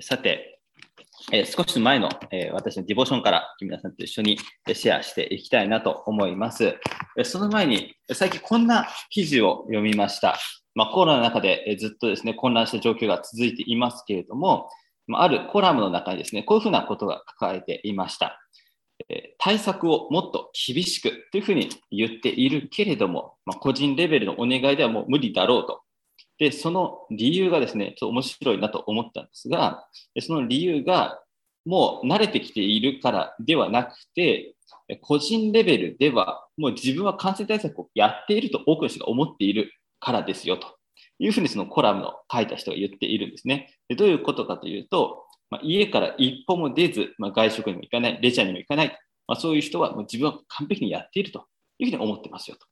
さて、えー、少し前の、えー、私のディボーションから皆さんと一緒にシェアしていきたいなと思います。えその前に、最近こんな記事を読みました。まあ、コロナの中で、えずっとですね、混乱した状況が続いていますけれども、まあ、あるコラムの中にですね、こういうふうなことが書かれていました。え対策をもっと厳しくというふうに言っているけれども、まあ、個人レベルのお願いではもう無理だろうとで、その理由がですね、ちょっと面白いなと思ったんですが、その理由がもう慣れてきているからではなくて、個人レベルではもう自分は感染対策をやっていると多くの人が思っているからですよというふうにそのコラムの書いた人が言っているんですね。でどういうことかというと、まあ、家から一歩も出ず、まあ、外食にも行かない、レジャーにも行かない、まあ、そういう人はもう自分は完璧にやっているというふうに思ってますよと。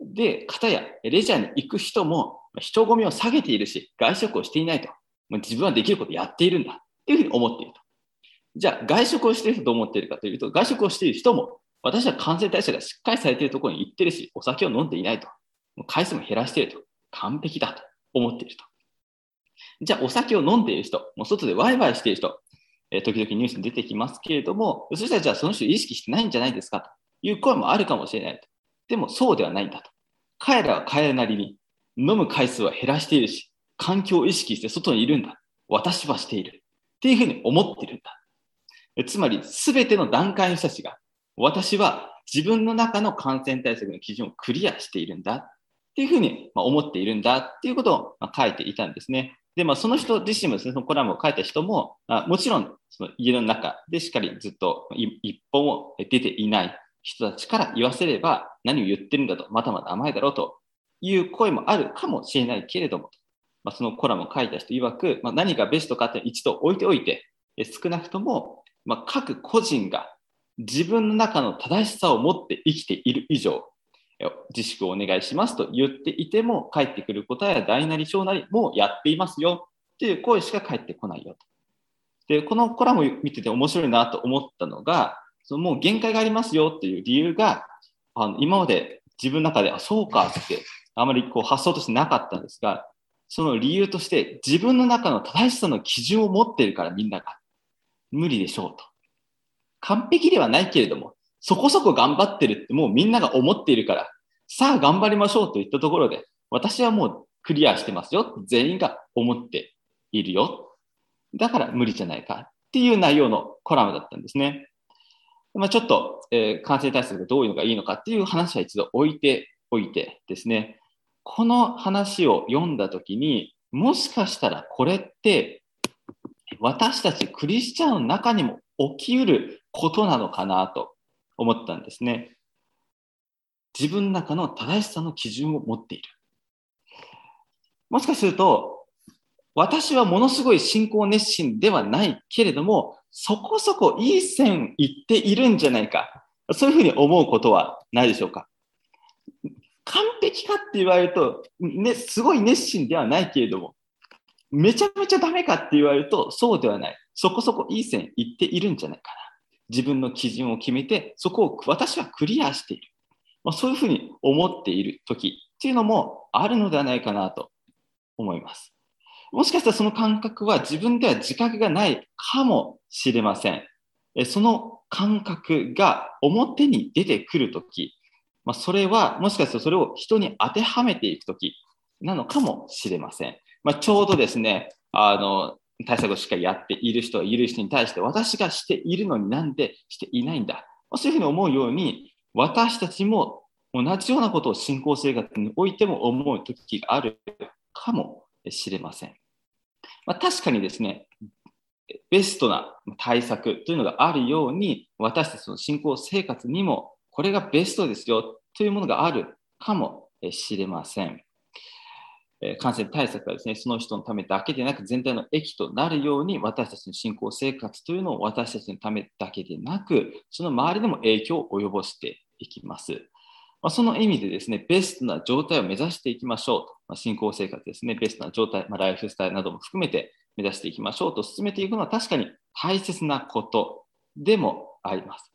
で、かたやレジャーに行く人も人混みを下げているし、外食をしていないと。自分はできることやっているんだっていうふうに思っていると。じゃあ、外食をしている人どう思っているかというと、外食をしている人も、私は感染対策がしっかりされているところに行ってるし、お酒を飲んでいないと。もう回数も減らしていると。完璧だと思っていると。じゃあ、お酒を飲んでいる人、もう外でワイワイしている人、えー、時々ニュースに出てきますけれども、そしたらじゃあその人意識してないんじゃないですかという声もあるかもしれないと。でもそうではないんだと。彼らは彼らなりに飲む回数は減らしているし、環境を意識して外にいるんだ。私はしている。っていうふうに思ってるんだ。つまり、すべての段階の人たちが、私は自分の中の感染対策の基準をクリアしているんだ。っていうふうに思っているんだっていうことを書いていたんですね。で、まあ、その人自身もですね、そのコラムを書いた人も、あもちろんその家の中でしっかりずっと一本も出ていない人たちから言わせれば何を言ってるんだと、まだまだ甘いだろうという声もあるかもしれないけれども、まあ、そのコラムを書いた人曰く、まあ、何がベストかって一度置いておいて、少なくとも、まあ、各個人が自分の中の正しさを持って生きている以上、自粛をお願いしますと言っていても、返ってくる答えは大なり小なり、もうやっていますよっていう声しか返ってこないよと。で、このコラムを見てて面白いなと思ったのが、そのもう限界がありますよっていう理由が、あの今まで自分の中で、あ、そうかってあまりこう発想としてなかったんですが、その理由として自分の中の正しさの基準を持っているからみんなが無理でしょうと。完璧ではないけれども、そこそこ頑張ってるってもうみんなが思っているから、さあ頑張りましょうといったところで、私はもうクリアしてますよ。全員が思っているよ。だから無理じゃないかっていう内容のコラムだったんですね。まあ、ちょっと、えー、感染対策がどういうのがいいのかっていう話は一度置いておいてですね、この話を読んだときに、もしかしたらこれって私たちクリスチャンの中にも起きうることなのかなと思ったんですね。自分の中の正しさの基準を持っている。もしかすると、私はものすごい信仰熱心ではないけれども、そこそこいい線いっているんじゃないか。そういうふうに思うことはないでしょうか。完璧かって言われると、ね、すごい熱心ではないけれども、めちゃめちゃダメかって言われると、そうではない。そこそこいい線いっているんじゃないかな。自分の基準を決めて、そこを私はクリアしている。まあ、そういうふうに思っている時っていうのもあるのではないかなと思います。もしかしたらその感覚は自分では自覚がないかもしれません。その感覚が表に出てくるとき、まあ、それはもしかするとそれを人に当てはめていくときなのかもしれません。まあ、ちょうどですね、あの、対策をしっかりやっている人、いる人に対して私がしているのになんでしていないんだ。ま、そういうふうに思うように、私たちも同じようなことを信仰生活においても思う時があるかもしれません。まあ、確かにですね、ベストな対策というのがあるように、私たちの信仰生活にもこれがベストですよというものがあるかもしれません。感染対策はですね、その人のためだけでなく、全体の益となるように、私たちの信仰生活というのを私たちのためだけでなく、その周りでも影響を及ぼしていきます。まあ、その意味でですね、ベストな状態を目指していきましょうと。まあ、信仰生活ですね、ベストな状態、まあ、ライフスタイルなども含めて目指していきましょうと進めていくのは確かに大切なことでもあります。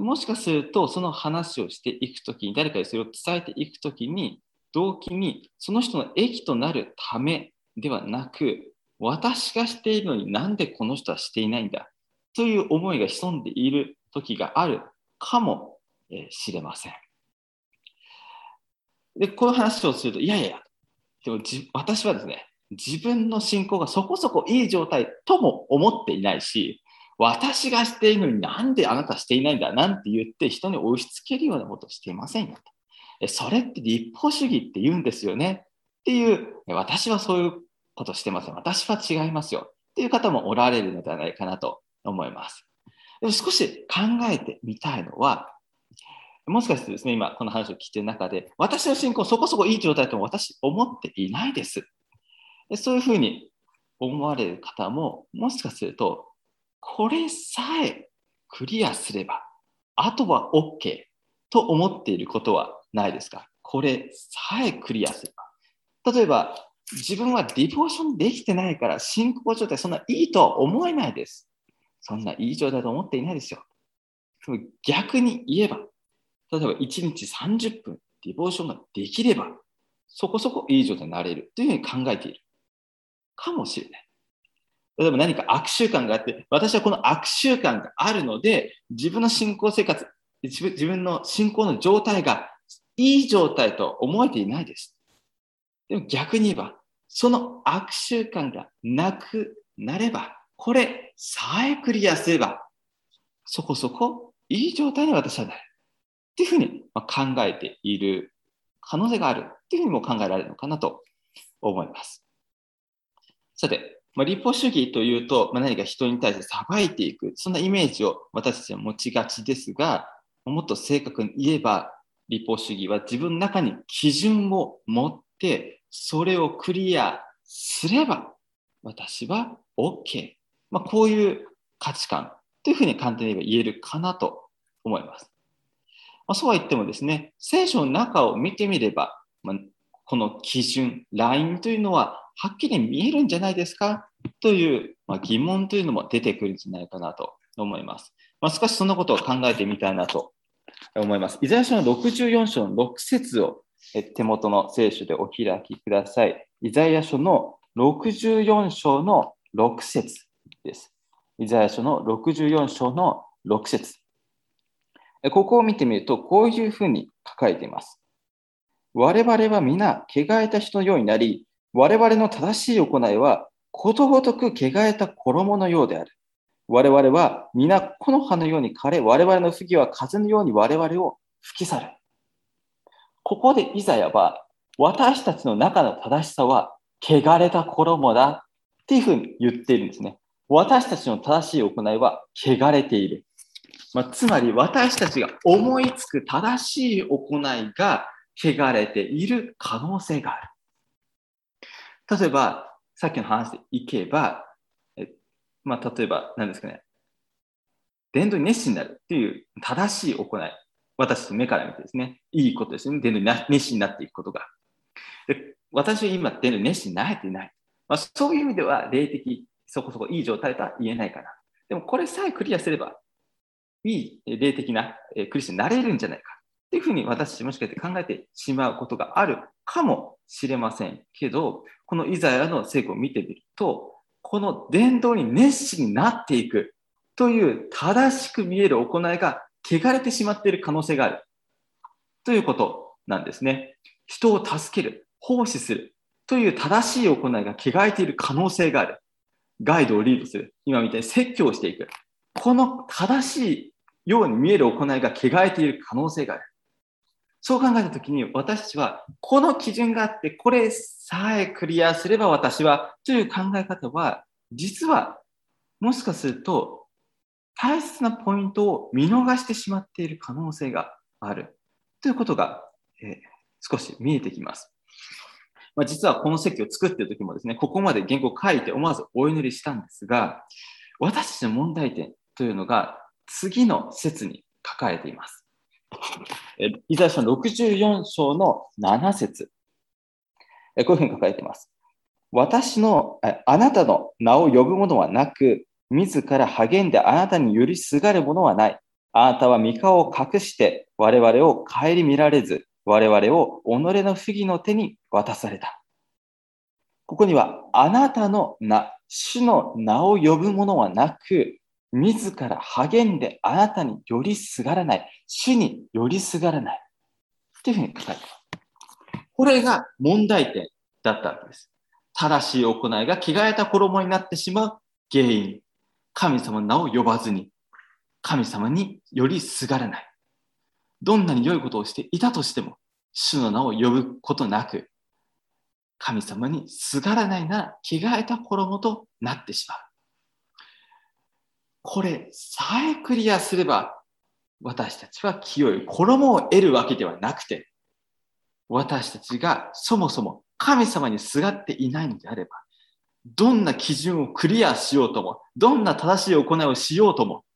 もしかすると、その話をしていくときに、誰かにそれを伝えていくときに、動機にその人の益となるためではなく、私がしているのになんでこの人はしていないんだという思いが潜んでいる時があるかもしれません。で、この話をすると、いやいや、でも私はですね、自分の信仰がそこそこいい状態とも思っていないし、私がしているのになんであなたしていないんだなんて言って人に押し付けるようなことしていませんよと。それって立法主義って言うんですよねっていう、私はそういうことしてません。私は違いますよっていう方もおられるのではないかなと思います。でも少し考えてみたいのは、もしかしてですね、今この話を聞いている中で、私の信仰そこそこいい状態とも私思っていないです。そういうふうに思われる方も、もしかすると、これさえクリアすれば、あとは OK と思っていることはないですか？これさえクリアすれば。例えば、自分はディボーションできてないから進行状態そんないいとは思えないです。そんないい状態と思っていないですよ。逆に言えば、例えば1日30分ディボーションができれば、そこそこいい状態になれるというふうに考えているかもしれない。例えば何か悪習慣があって、私はこの悪習慣があるので、自分の信仰生活、自分の信仰の状態がいい状態と思えていないです。でも逆に言えば、その悪習慣がなくなれば、これさえクリアすれば、そこそこいい状態に私はなる。っていうふうに考えている可能性があるっていうふうにも考えられるのかなと思います。さて、まあ、立法主義というと、まあ、何か人に対して裁いていく、そんなイメージを私たちは持ちがちですが、もっと正確に言えば、立法主義は自分の中に基準を持って、それをクリアすれば、私は OK。まあ、こういう価値観というふうに簡単に言えば言えるかなと思います。まあ、そうは言ってもですね、聖書の中を見てみれば、まあ、この基準、ラインというのははっきり見えるんじゃないですか？という、まあ、疑問というのも出てくるんじゃないかなと思います。まあ、少しそのことを考えてみたいなと思います。イザヤ書の64章の6節を手元の聖書でお開きください。イザヤ書の64章の6節です。イザヤ書の64章の6節ここを見てみると、こういうふうに書かれています。我々は皆、汚れた人のようになり、我々の正しい行いは、ことごとく汚れた衣のようである。我々は皆木の葉のように枯れ、我々の不義は風のように我々を吹き去る。ここでイザヤは、私たちの中の正しさは、汚れた衣だっていうふうに言っているんですね。私たちの正しい行いは汚れている。まあ、つまり私たちが思いつく正しい行いが汚れている可能性がある。例えば、さっきの話でいけば、えまあ、例えば、何ですかね、伝道に熱心になるっていう正しい行い、私の目から見てですね、いいことですね、伝道に熱心になっていくことが。で私は今、伝道に熱心になれていない。まあ、そういう意味では、霊的、そこそこいい状態とは言えないかな。でも、これさえクリアすれば、いい霊的なクリスチャンになれるんじゃないかっていうふうに私もしかして考えてしまうことがあるかもしれませんけど、このイザヤの成功を見てみると、この伝道に熱心になっていくという正しく見える行いが汚れてしまっている可能性があるということなんですね。人を助ける、奉仕するという正しい行いが汚れている可能性がある。ガイドをリードする。今みたいに説教をしていく。この正しいように見える行いが汚れている可能性がある。そう考えたときに私たちはこの基準があってこれさえクリアすれば私はという考え方は実はもしかすると大切なポイントを見逃してしまっている可能性があるということが、えー、少し見えてきます。まあ、実はこの席を作っている時もですね、ここまで原稿書いて思わずお祈りしたんですが、私たちの問題点というのが次の説に書かれています。イザヤ書の64章の7節こういうふうに書かれています。私の、あなたの名を呼ぶ者はなく、自ら励んであなたに寄りすがる者はない。あなたは御顔を隠して我々を顧みられず、我々を己の不義の手に渡された。ここには、あなたの名、主の名を呼ぶものはなく、自ら励んであなたによりすがらない、主によりすがらない。っていうふうに書かれています。これが問題点だったわけです。正しい行いが着替えた衣になってしまう原因。神様の名を呼ばずに、神様によりすがらない。どんなに良いことをしていたとしても、主の名を呼ぶことなく、神様にすがらないなら着替えた衣となってしまう。これさえクリアすれば私たちは清い衣を得るわけではなくて私たちがそもそも神様にすがっていないのであればどんな基準をクリアしようともどんな正しい行いをしようとも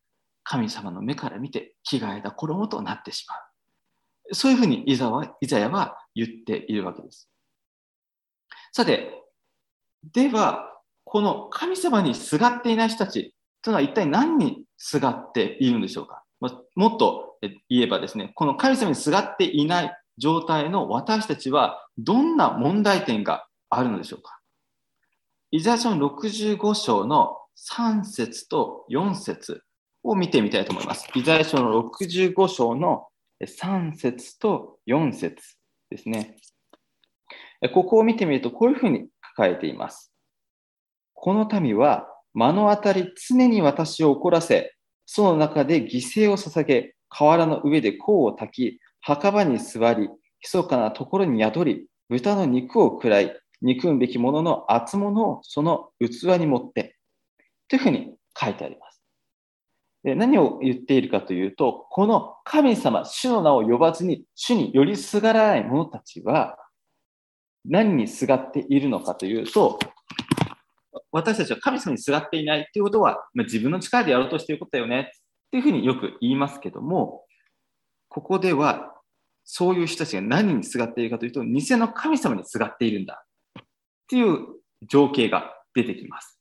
神様の目から見て着替えた衣となってしまう。そういうふうにイザはイザヤは言っているわけです。さて、では、この神様にすがっていない人たちというのは一体何にすがっているんでしょうか？もっと言えばですね、この神様にすがっていない状態の私たちはどんな問題点があるのでしょうか？イザヤ書の65章の3節と4節を見てみたいと思います。イザヤ書の65章の3節と4節ですね。ここを見てみると、こういうふうに書かれています。この民は、目の当たり常に私を怒らせ、その中で犠牲を捧げ、河原の上で香を焚き、墓場に座り、密かなところに宿り、豚の肉を喰らい、憎むべきものの厚物をその器に持って、というふうに書いてあります。で何を言っているかというと、この神様、主の名を呼ばずに、主によりすがらない者たちは、何にすがっているのかというと、私たちは神様にすがっていないということは、まあ、自分の力でやろうとしていることだよねっていうふうによく言いますけども、ここではそういう人たちが何にすがっているかというと、偽の神様にすがっているんだっていう情景が出てきます。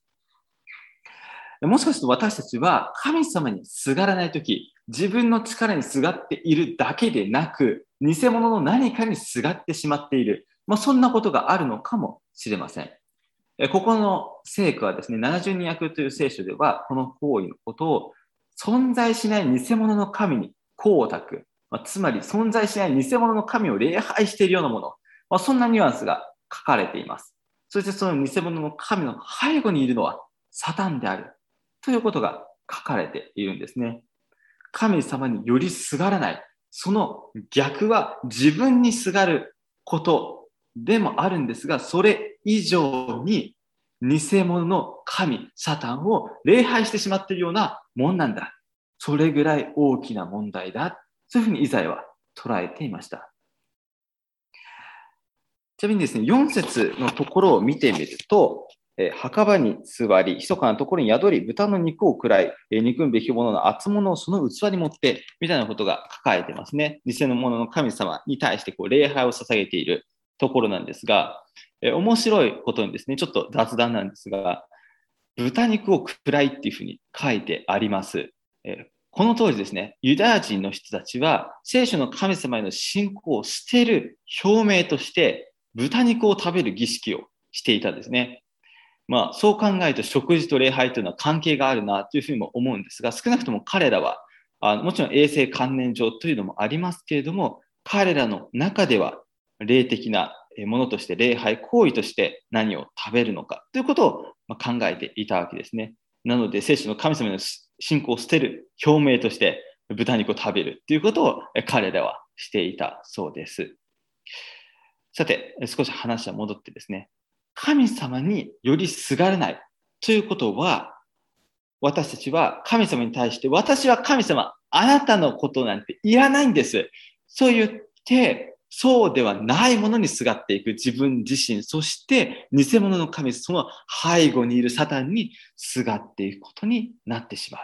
もしかすると私たちは神様にすがらないとき、自分の力にすがっているだけでなく、偽物の何かにすがってしまっている。まあ、そんなことがあるのかもしれません。ここの聖句はですね、70人役という聖書では、この行為のことを存在しない偽物の神に功を託く、まあ、つまり存在しない偽物の神を礼拝しているようなもの、まあ、そんなニュアンスが書かれています。そしてその偽物の神の背後にいるのはサタンであるということが書かれているんですね。神様によりすがらない。その逆は自分にすがることでもあるんですが、それ以上に偽物の神、サタンを礼拝してしまっているようなもんなんだ。それぐらい大きな問題だ。そういうふうにイザヤは捉えていました。ちなみにですね、4節のところを見てみると、え墓場に座り、密かなところに宿り、豚の肉を食らい、え憎むべきものの厚物をその器に持って、みたいなことが書かれてますね。偽のものの神様に対してこう礼拝を捧げている。ところなんですが、え面白いことにですね、ちょっと雑談なんですが、豚肉を食らいっていうふうに書いてあります。えこの当時ですね、ユダヤ人の人たちは聖書の神様への信仰を捨てる表明として豚肉を食べる儀式をしていたんですね。まあ、そう考えると食事と礼拝というのは関係があるなというふうにも思うんですが、少なくとも彼らは、あもちろん衛生観念上というのもありますけれども、彼らの中では霊的なものとして礼拝行為として何を食べるのかということを考えていたわけですね。なので聖書の神様の信仰を捨てる表明として豚肉を食べるということを彼らはしていたそうです。さて、少し話は戻ってですね、神様によりすがらないということは、私たちは神様に対して、私は神様、あなたのことなんていらないんです。そう言って、そうではないものにすがっていく自分自身、そして偽物の神、その背後にいるサタンにすがっていくことになってしまう。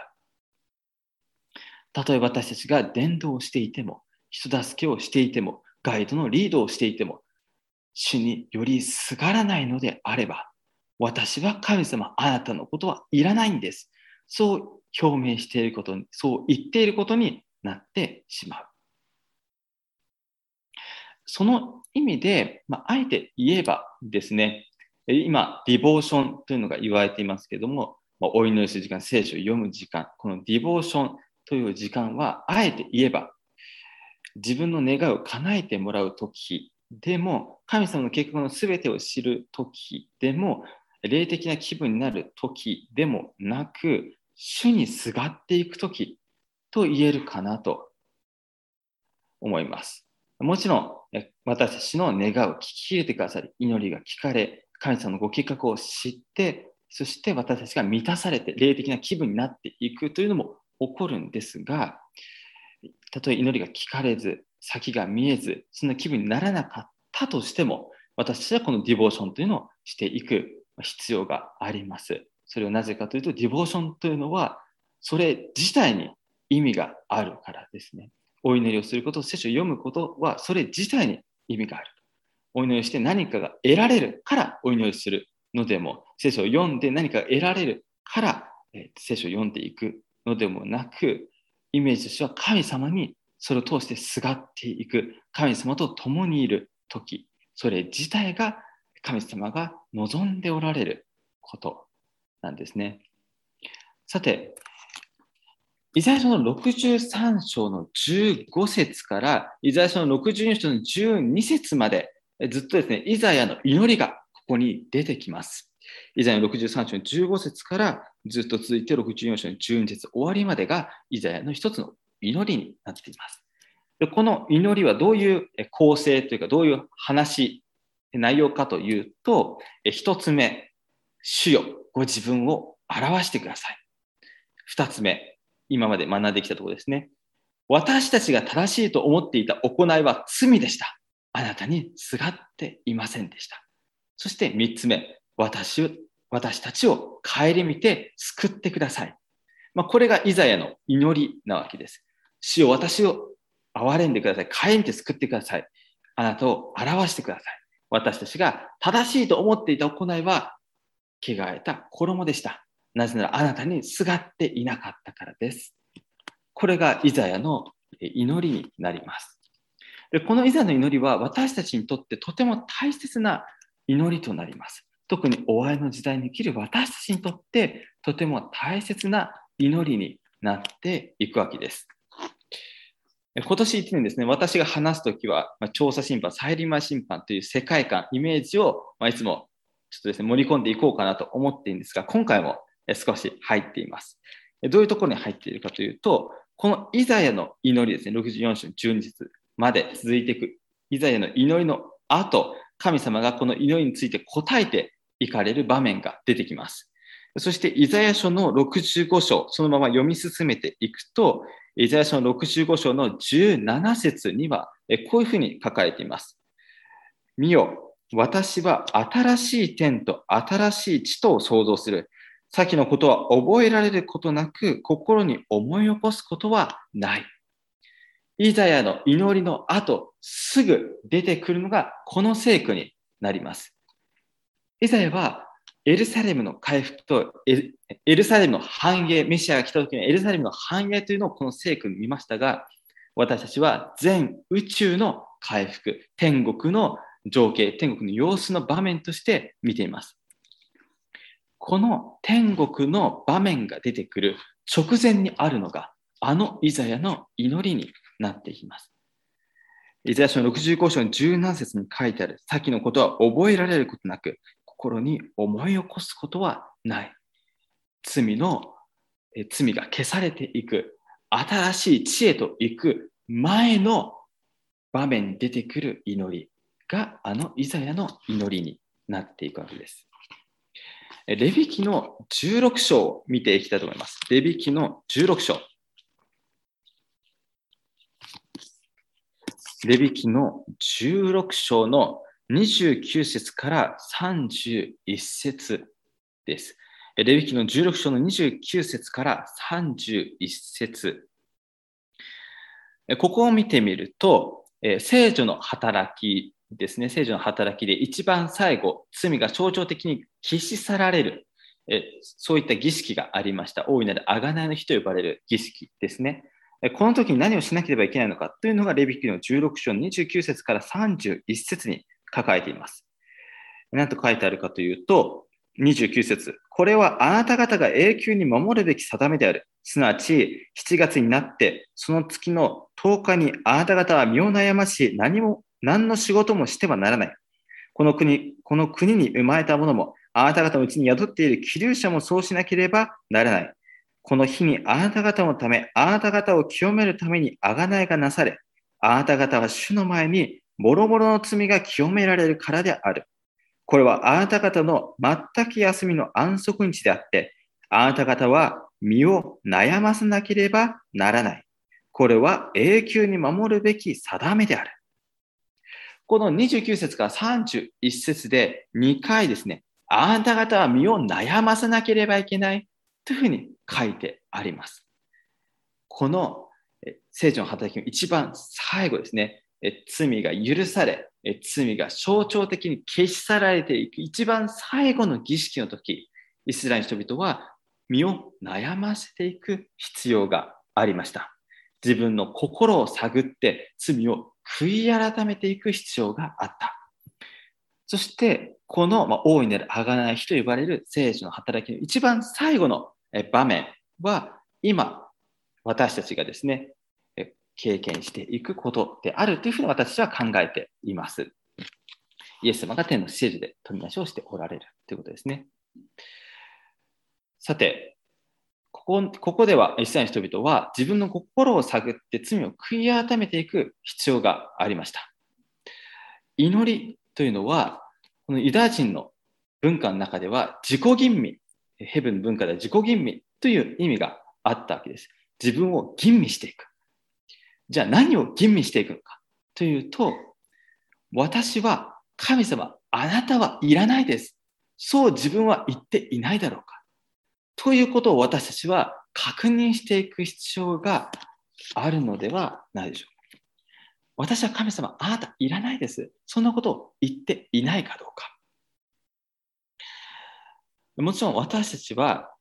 たとえ私たちが伝道をしていても、人助けをしていても、ガイドのリードをしていても、主によりすがらないのであれば、私は神様、あなたのことはいらないんです。そう表明していることに、そう言っていることになってしまう。その意味で、まあ、あえて言えばですね、今、ディボーションというのが言われていますけれども、まあ、お祈りする時間、聖書を読む時間、このディボーションという時間は、あえて言えば、自分の願いを叶えてもらう時でも、神様の計画の全てを知る時でも、霊的な気分になる時でもなく、主にすがっていく時と言えるかなと思います。もちろん、私たちの願いを聞き入れてくださり、祈りが聞かれ、神様のご計画を知って、そして私たちが満たされて、霊的な気分になっていくというのも起こるんですが、たとえ祈りが聞かれず、先が見えず、そんな気分にならなかったとしても、私たちはこのディボーションというのをしていく必要があります。それはなぜかというと、ディボーションというのは、それ自体に意味があるからですね。お祈りをすること、聖書を読むことは、それ自体に意味がある。お祈りして何かが得られるからお祈りするのでも、聖書を読んで何かが得られるから、え聖書を読んでいくのでもなく、イメージとしては神様にそれを通してすがっていく、神様と共にいる時、それ自体が神様が望んでおられることなんですね。さて、イザヤ書の63章の15節から、イザヤ書の62章の12節まで、ずっとですね、イザヤの祈りがここに出てきます。イザヤの63章の15節からずっと続いて64章の12節終わりまでがイザヤの一つの祈りになっています。この祈りはどういう構成というか、どういう話、内容かというと、一つ目、主よ、ご自分を表してください。二つ目、今まで学んできたところですね。私たちが正しいと思っていた行いは罪でした。あなたにすがっていませんでした。そして三つ目、私私たちを顧みて救ってください。まあ、これがイザヤの祈りなわけです。主を私を憐れんでください。顧みて救ってください。あなたを表してください。私たちが正しいと思っていた行いは、汚れた衣でした。なぜならあなたにすがっていなかったからです。これがイザヤの祈りになります。でこのイザヤの祈りは私たちにとってとても大切な祈りとなります。特に終わりの時代に生きる私たちにとってとても大切な祈りになっていくわけです。今年1年ですね、私が話すときは、ま、調査審判、サイリマ審判という世界観、イメージを、ま、いつもちょっとですね、盛り込んでいこうかなと思っているんですが、今回も少し入っています。どういうところに入っているかというと、このイザヤの祈りですね、64章12節まで続いていく、イザヤの祈りの後、神様がこの祈りについて答えていかれる場面が出てきます。そして、イザヤ書の65章、そのまま読み進めていくと、イザヤ書の65章の17節には、こういうふうに書かれています。見よ、私は新しい天と新しい地とを創造する。先のことは覚えられることなく、心に思い起こすことはない。イザヤの祈りの後、すぐ出てくるのがこの聖句になります。イザヤはエルサレムの回復とエルサレムの繁栄、メシアが来た時のエルサレムの繁栄というのをこの聖句に見ましたが、私たちは全宇宙の回復、天国の情景、天国の様子の場面として見ています。この天国の場面が出てくる直前にあるのが、あのイザヤの祈りになっていきます。イザヤ書の65章の17節に書いてある、先のことは覚えられることなく、心に思い起こすことはない。罪の、え罪が消されていく、新しい知恵といく前の場面に出てくる祈りが、あのイザヤの祈りになっていくわけです。レビキの16章を見ていきたいと思います。レビキの16章。レビキの16章の29節から31節です。レビキの16章の29節から31節ここを見てみると、聖女の働きですね、聖女の働きで一番最後、罪が象徴的に消し去られる、えそういった儀式がありました。大いなる贖いの日と呼ばれる儀式ですね。この時に何をしなければいけないのかというのが、レビキの16章の29節から31節に書かれています。何と書いてあるかというと、29節これはあなた方が永久に守るべき定めである。すなわち、7月になって、その月の10日にあなた方は身を悩まし、何も、何の仕事もしてはならない。この国、この国に生まれた者も、あなた方のうちに宿っている気流者もそうしなければならない。この日にあなた方のため、あなた方を清めるために贖いがなされ、あなた方は主の前にボロボロの罪が清められるからである。これはあなた方の全く休みの安息日であって、あなた方は身を悩ませなければならない。これは永久に守るべき定めである。この29節から31節で2回ですね、あなた方は身を悩ませなければいけないというふうに書いてあります。この聖書の働きの一番最後ですね、罪が許され、罪が象徴的に消し去られていく一番最後の儀式の時、イスラエル人々は身を悩ませていく必要がありました。自分の心を探って罪を悔い改めていく必要があった。そして、この、まあ、大いなる贖い日と呼ばれる聖書の働きの一番最後の場面は、今、私たちがですね、経験していくことであるというふうに私は考えています。イエス様が天の施設で取りなしをしておられるということですね。さて、ここここではイスラエルの人々は自分の心を探って罪を悔い改めていく必要がありました。祈りというのは、このユダヤ人の文化の中では自己吟味、ヘブン文化では自己吟味という意味があったわけです。自分を吟味していく。じゃあ何を吟味していくのかというと、私は神様、あなたはいらないです。そう自分は言っていないだろうか。ということを私たちは確認していく必要があるのではないでしょうか。私は神様、あなたいらないです。そんなことを言っていないかどうか。もちろん私たちは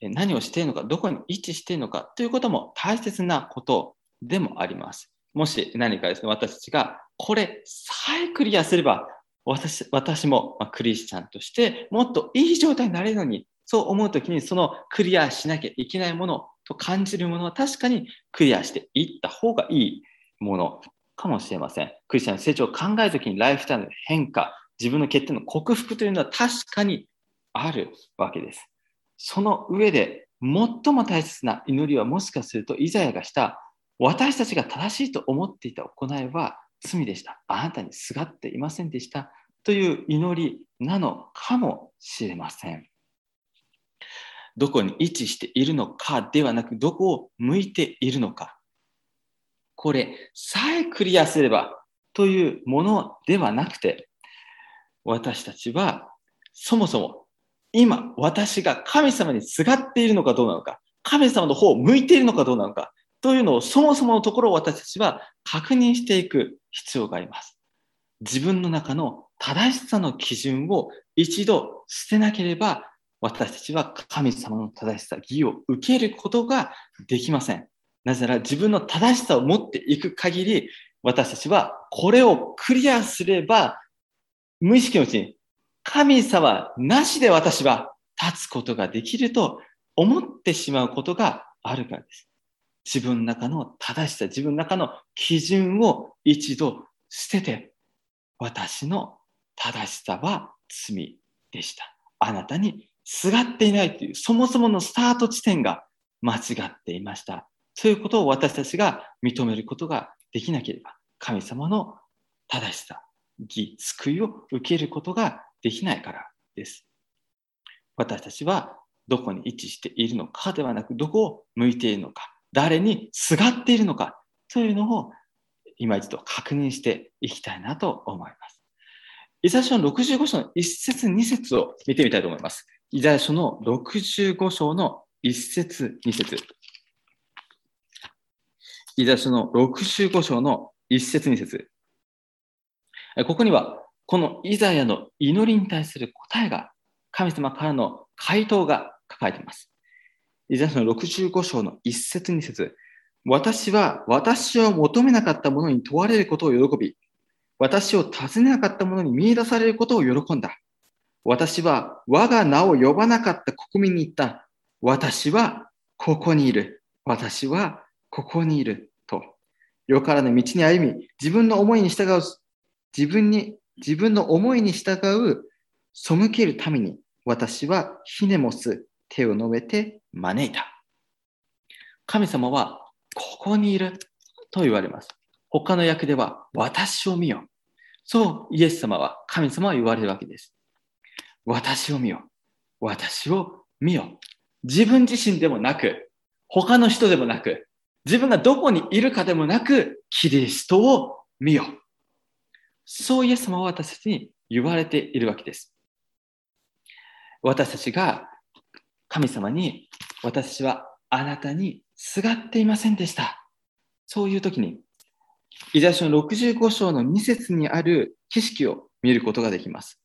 何をしているのか、どこに位置しているのかということも大切なことでもあります。もし何かですね、私たちがこれさえクリアすれば、私私もクリスチャンとしてもっといい状態になれるのに、そう思うときにそのクリアしなきゃいけないものと感じるものは確かにクリアしていった方がいいものかもしれません。クリスチャンの成長を考えるときにライフスタイルの変化、自分の欠点の克服というのは確かにあるわけです。その上で最も大切な祈りはもしかするとイザヤがした私たちが正しいと思っていた行いは罪でした。あなたにすがっていませんでしたという祈りなのかもしれません。どこに位置しているのかではなく、どこを向いているのか。これさえクリアすればというものではなくて、私たちはそもそも今私が神様にすがっているのかどうなのか、神様の方を向いているのかどうなのか、というのをそもそものところを私たちは確認していく必要があります。自分の中の正しさの基準を一度捨てなければ私たちは神様の正しさ、義を受けることができません。なぜなら自分の正しさを持っていく限り私たちはこれをクリアすれば無意識のうちに神様なしで私は立つことができると思ってしまうことがあるからです。自分の中の正しさ、自分の中の基準を一度捨てて、私の正しさは罪でした。あなたにすがっていないという、そもそものスタート地点が間違っていました。そういうことを私たちが認めることができなければ、神様の正しさ、義、救いを受けることができないからです。私たちはどこに位置しているのかではなく、どこを向いているのか、誰にすがっているのかというのを今一度確認していきたいなと思います。イザヤ書の65章の1節2節を見てみたいと思います。イザヤ書の65章の1節2節イザヤ書の65章の1節2節ここには、このイザヤの祈りに対する答えが、神様からの回答が書かれています。イザヤ書の65章の1節2節私は私を求めなかったものに問われることを喜び、私を尋ねなかった者に見出されることを喜んだ。私は我が名を呼ばなかった国民に言った。私はここにいる。私はここにいる。と。よからぬ道に歩み、自分の思いに従う、自分に、自分の思いに従う、背けるために、私はひねもす、手を述べて招いた。神様はここにいると言われます。他の役では私を見よ。そうイエス様は神様は言われるわけです。私を見よ。私を見よ。自分自身でもなく、他の人でもなく、自分がどこにいるかでもなく、キリストを見よ。そうイエス様は私たちに言われているわけです。私たちが神様に、私はあなたにすがっていませんでした。そういう時に、イザヤ書の65章の2節にある景色を見ることができます。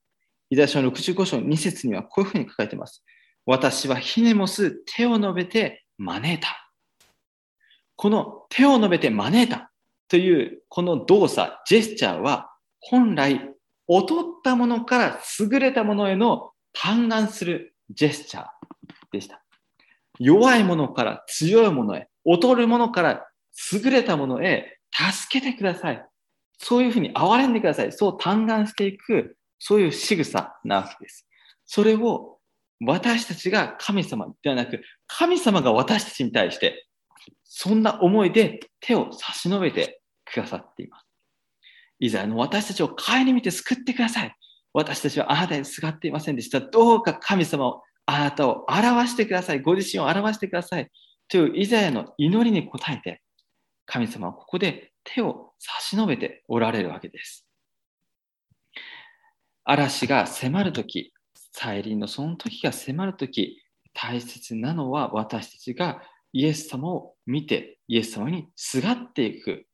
イザヤ書の65章2節にはこういうふうに書かれています。私はひねもす手を述べて招いた。この手を述べて招いたというこの動作、ジェスチャーは本来劣ったものから優れたものへの嘆願するジェスチャーでした。弱いものから強いものへ、劣るものから優れたものへ助けてください。そういうふうに憐れんでください。そう嘆願していく、そういう仕草なわけです。それを私たちが神様ではなく、神様が私たちに対して、そんな思いで手を差し伸べてくださっています。いざの私たちを顧みて救ってください。私たちはあなたにすがっていませんでした。どうか神様を、あなたを表してください。ご自身を表してください。というイザヤの祈りに応えて、神様はここで手を差し伸べておられるわけです。嵐が迫るとき、再臨のその時が迫るとき、大切なのは私たちがイエス様を見て、イエス様にすがっていく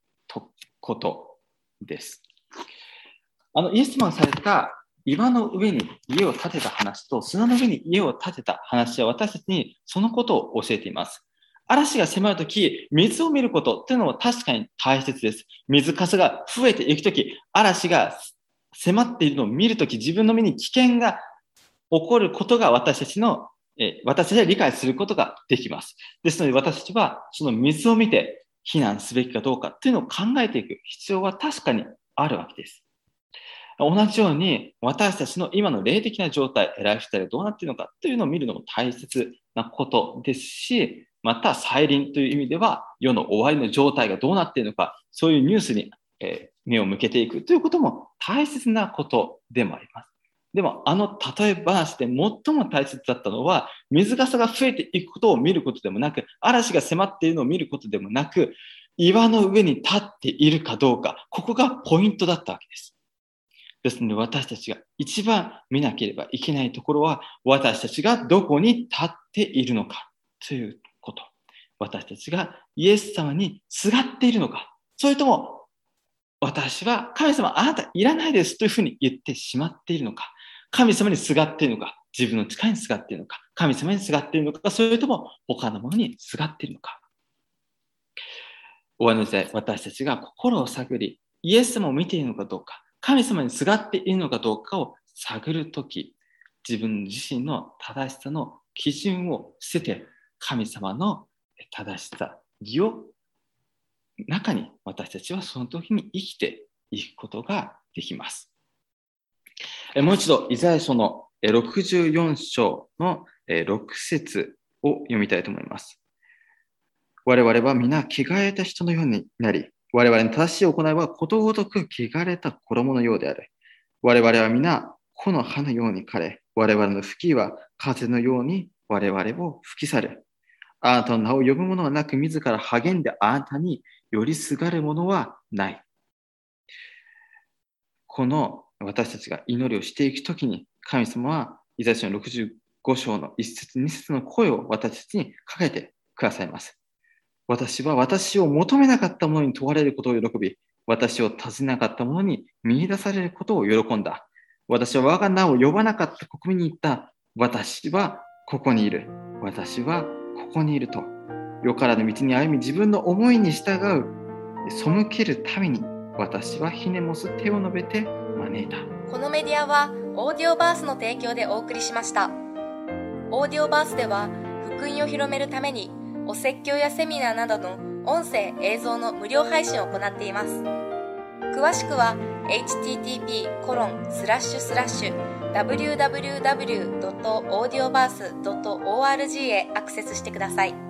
ことです。あの、イエス様がされた岩の上に家を建てた話と砂の上に家を建てた話は私たちにそのことを教えています。嵐が迫るとき、水を見ることっていうのは確かに大切です。水かさが増えていくとき、嵐が迫っているのを見るとき、自分の身に危険が起こることが私たちの、え私たちは理解することができます。ですので私たちはその水を見て避難すべきかどうかっていうのを考えていく必要は確かにあるわけです。同じように私たちの今の霊的な状態、ライフスタイルがどうなっているのかというのを見るのも大切なことですし、また再臨という意味では世の終わりの状態がどうなっているのか、そういうニュースに目を向けていくということも大切なことでもあります。でも、あの例え話で最も大切だったのは、水かさが増えていくことを見ることでもなく、嵐が迫っているのを見ることでもなく、岩の上に立っているかどうか、ここがポイントだったわけです。ですので、私たちが一番見なければいけないところは、私たちがどこに立っているのかということ。私たちがイエス様にすがっているのか、それとも、私は神様あなたいらないですというふうに言ってしまっているのか？神様にすがっているのか、自分の力にすがっているのか、神様にすがっているのか、それとも他のものにすがっているのか？終わりの時代、私たちが心を探り、イエス様を見ているのかどうか、神様にすがっているのかどうかを探るとき、自分自身の正しさの基準を捨てて、神様の正しさ、義を中に私たちはその時に生きていくことができます。もう一度、イザヤ書の64章の6節を読みたいと思います。我々は皆、着替えた人のようになり、我々の正しい行いはことごとく汚れた衣のようである。我々は皆、木の葉のように枯れ、我々の吹きは風のように我々を吹き去る。あなたの名を呼ぶ者はなく、自ら励んであなたに寄りすがる者はない。この私たちが祈りをしていくときに、神様はイザヤ書の65章の1節2節の声を私たちにかけてくださいます。私は私を求めなかったものに問われることを喜び、私を尋ねなかったものに見出されることを喜んだ。私は我が名を呼ばなかった国民に言った。私はここにいる。私はここにいると。よからぬ道に歩み自分の思いに従う、背けるために私はひねもす手を述べて招いた。このメディアはオーディオバースの提供でお送りしました。オーディオバースでは福音を広めるためにお説教やセミナーなどの音声映像の無料配信を行っています。詳しくは http コロンスラッシュスラッシュ www.audioverse.org へアクセスしてください。